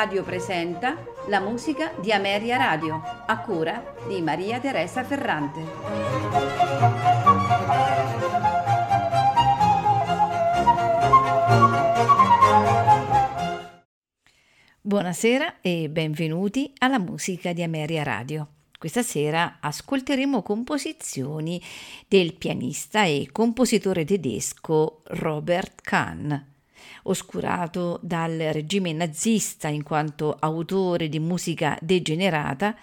Radio presenta la musica di Ameria Radio, a cura di Maria Teresa Ferrante. Buonasera e benvenuti alla musica di Ameria Radio. Questa sera ascolteremo composizioni del pianista e compositore tedesco Robert Kahn oscurato dal regime nazista in quanto autore di musica degenerata,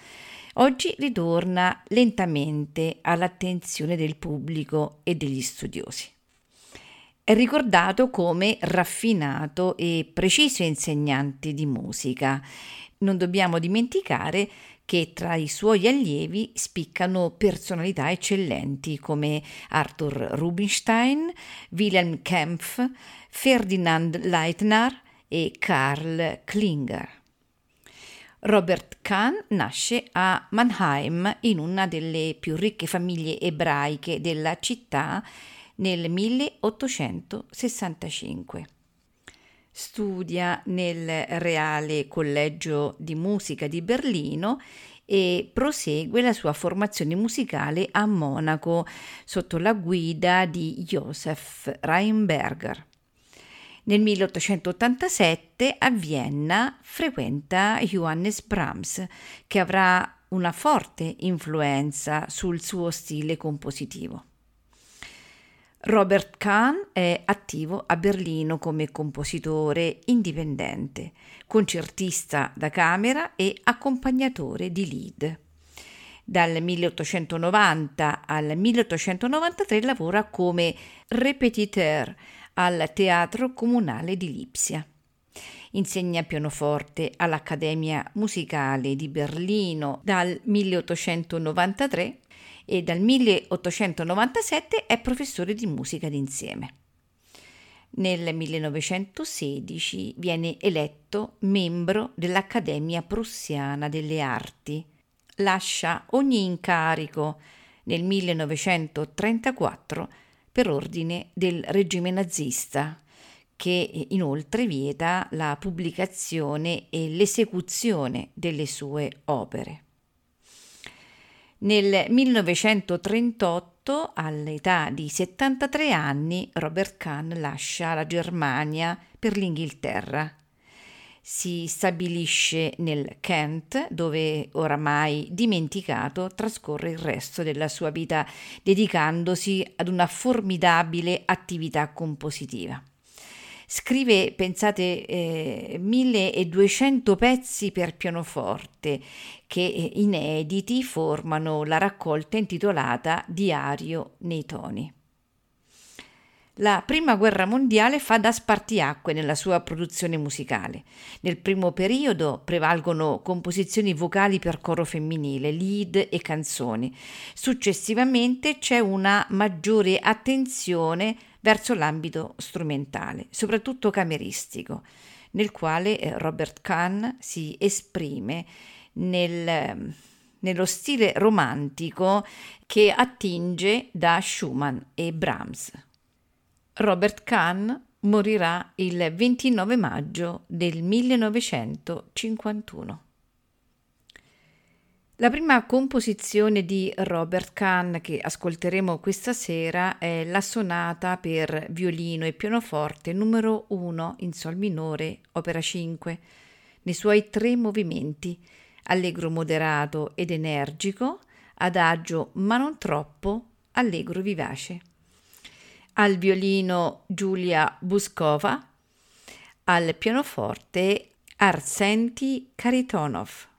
oggi ritorna lentamente all'attenzione del pubblico e degli studiosi. È ricordato come raffinato e preciso insegnante di musica. Non dobbiamo dimenticare che tra i suoi allievi spiccano personalità eccellenti come Arthur Rubinstein, Wilhelm Kempf, Ferdinand Leitner e Karl Klinger. Robert Kahn nasce a Mannheim in una delle più ricche famiglie ebraiche della città nel 1865. Studia nel Reale Collegio di Musica di Berlino e prosegue la sua formazione musicale a Monaco sotto la guida di Josef Reinberger. Nel 1887 a Vienna frequenta Johannes Brahms, che avrà una forte influenza sul suo stile compositivo. Robert Kahn è attivo a Berlino come compositore indipendente, concertista da camera e accompagnatore di lead. Dal 1890 al 1893 lavora come répétiteur al Teatro Comunale di Lipsia. Insegna pianoforte all'Accademia Musicale di Berlino dal 1893 e dal 1897 è professore di musica d'insieme. Nel 1916 viene eletto membro dell'Accademia Prussiana delle Arti. Lascia ogni incarico nel 1934 per ordine del regime nazista, che inoltre vieta la pubblicazione e l'esecuzione delle sue opere. Nel 1938, all'età di 73 anni, Robert Kahn lascia la Germania per l'Inghilterra si stabilisce nel Kent, dove oramai dimenticato trascorre il resto della sua vita dedicandosi ad una formidabile attività compositiva. Scrive, pensate, eh, 1200 pezzi per pianoforte che eh, inediti formano la raccolta intitolata Diario nei toni. La prima guerra mondiale fa da spartiacque nella sua produzione musicale. Nel primo periodo prevalgono composizioni vocali per coro femminile, lead e canzoni. Successivamente c'è una maggiore attenzione verso l'ambito strumentale, soprattutto cameristico, nel quale eh, Robert Kahn si esprime nel, nello stile romantico che attinge da Schumann e Brahms. Robert Kahn morirà il 29 maggio del 1951. La prima composizione di Robert Kahn che ascolteremo questa sera è la sonata per violino e pianoforte numero 1 in sol minore, opera 5, nei suoi tre movimenti, allegro moderato ed energico, adagio ma non troppo, allegro vivace al violino Giulia Buskova, al pianoforte Arsenti Karitonov.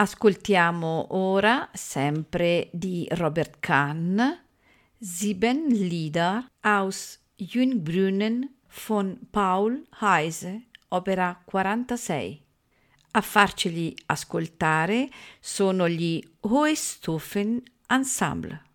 Ascoltiamo ora, sempre di Robert Kahn, Sieben Lieder aus Jungbrünnen von Paul Heise, opera 46. A farceli ascoltare sono gli Hohestufen Ensemble.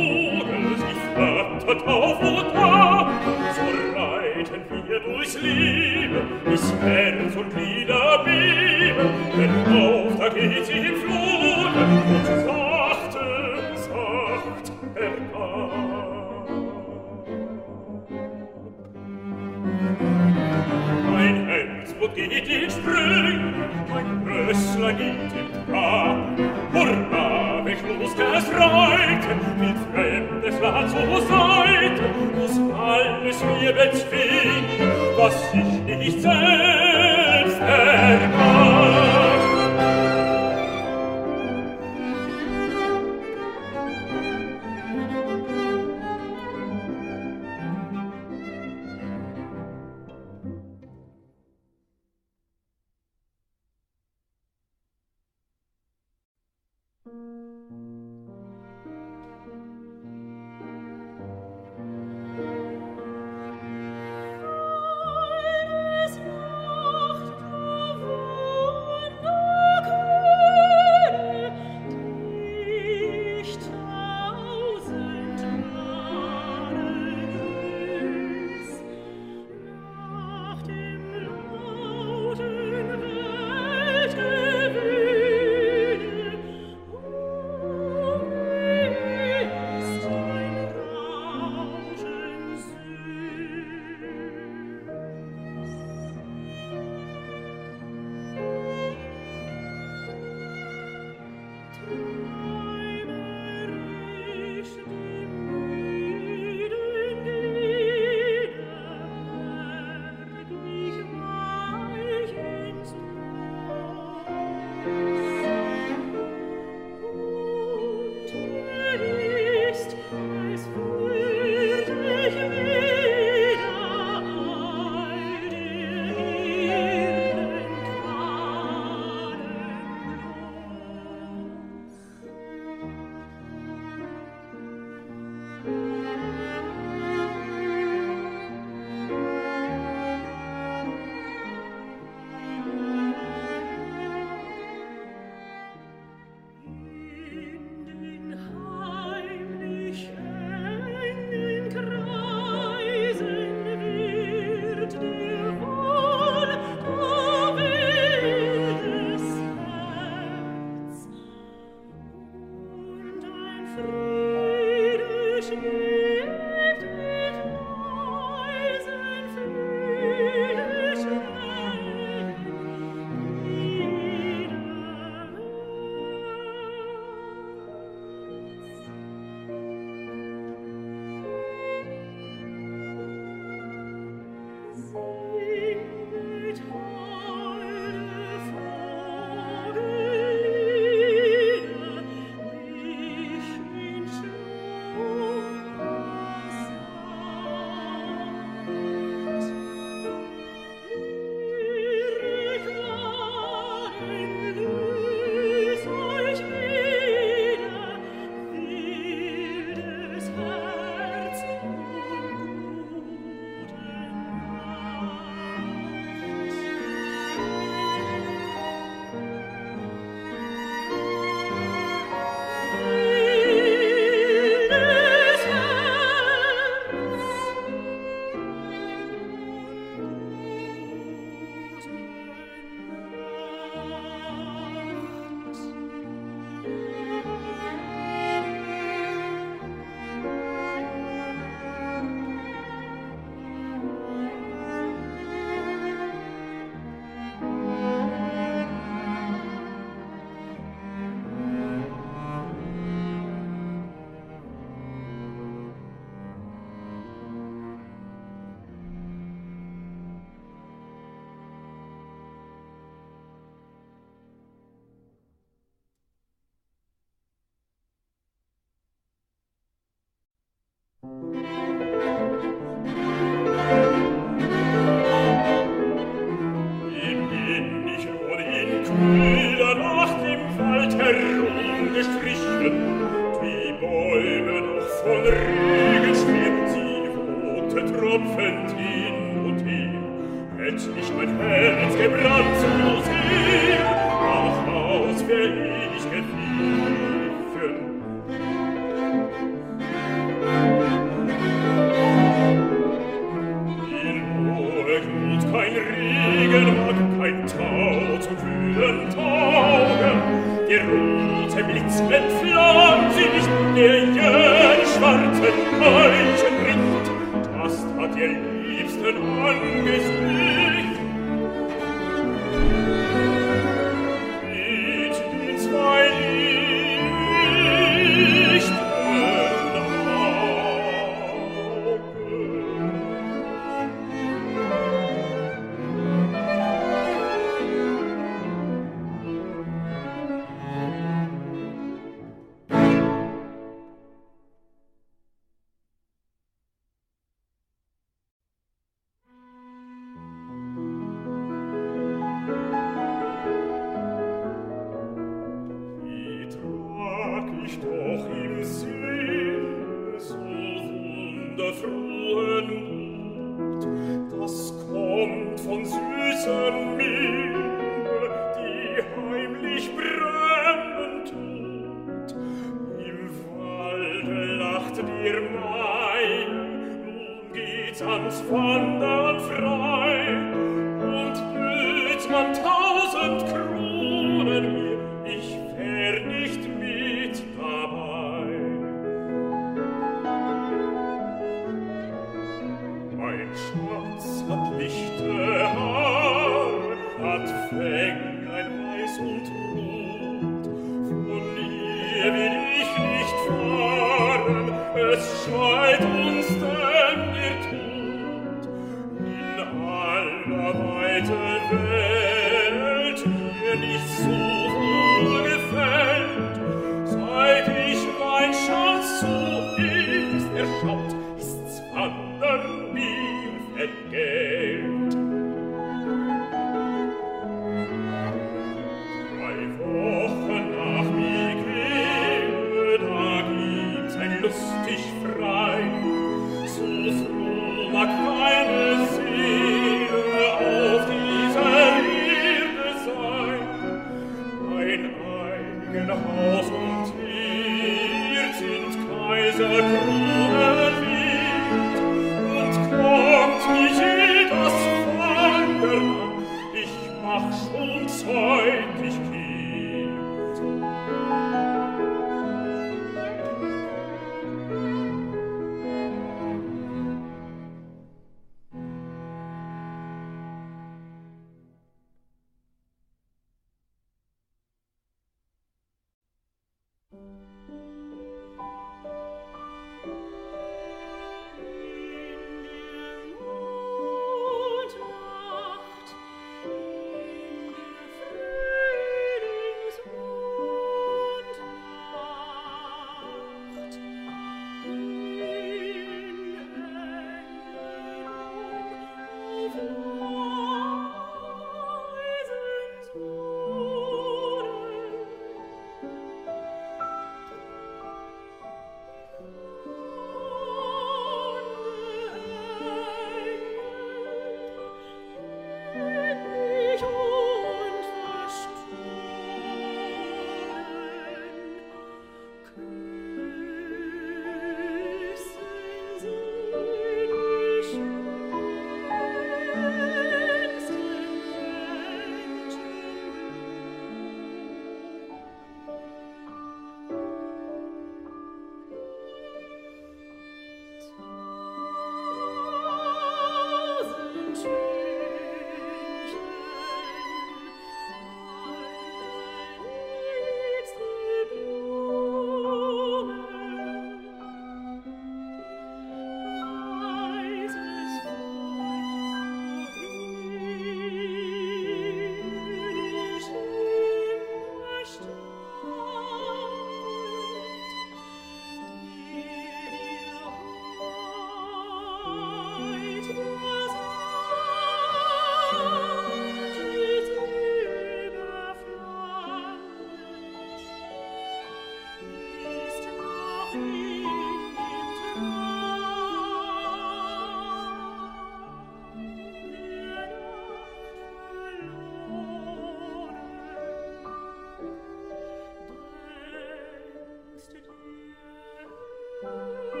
Música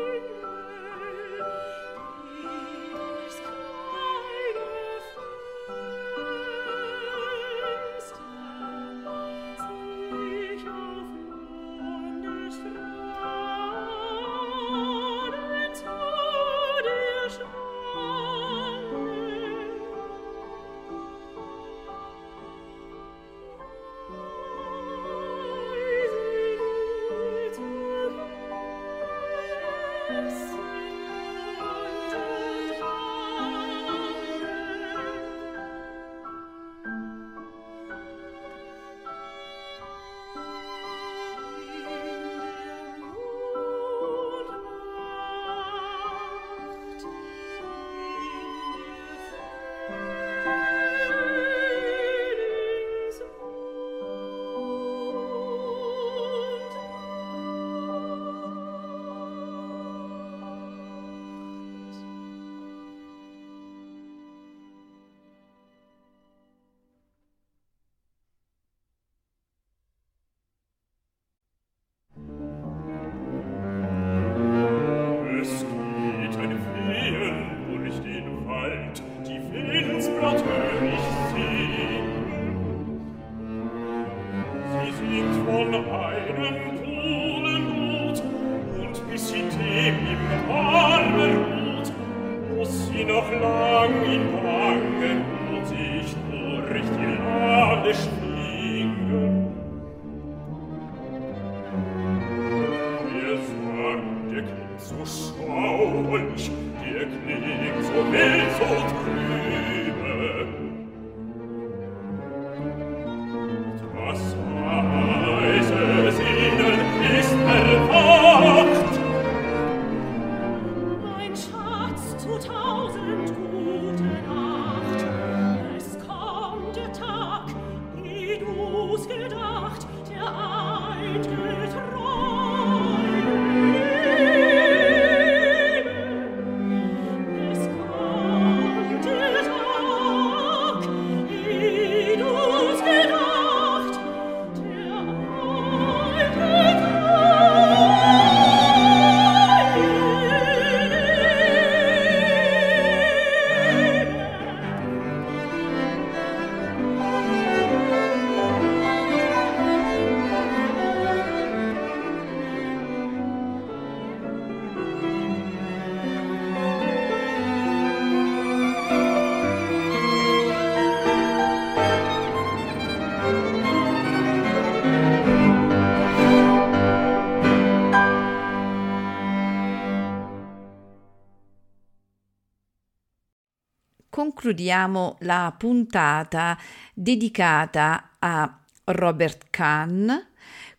concludiamo la puntata dedicata a Robert Kahn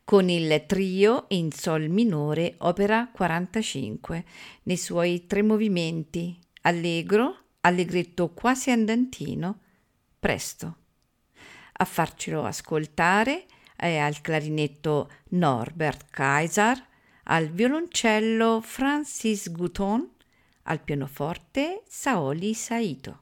con il trio in sol minore opera 45 nei suoi tre movimenti allegro, allegretto quasi andantino, presto. A farcelo ascoltare è al clarinetto Norbert Kaiser, al violoncello Francis Gouton, al pianoforte Saoli Saito.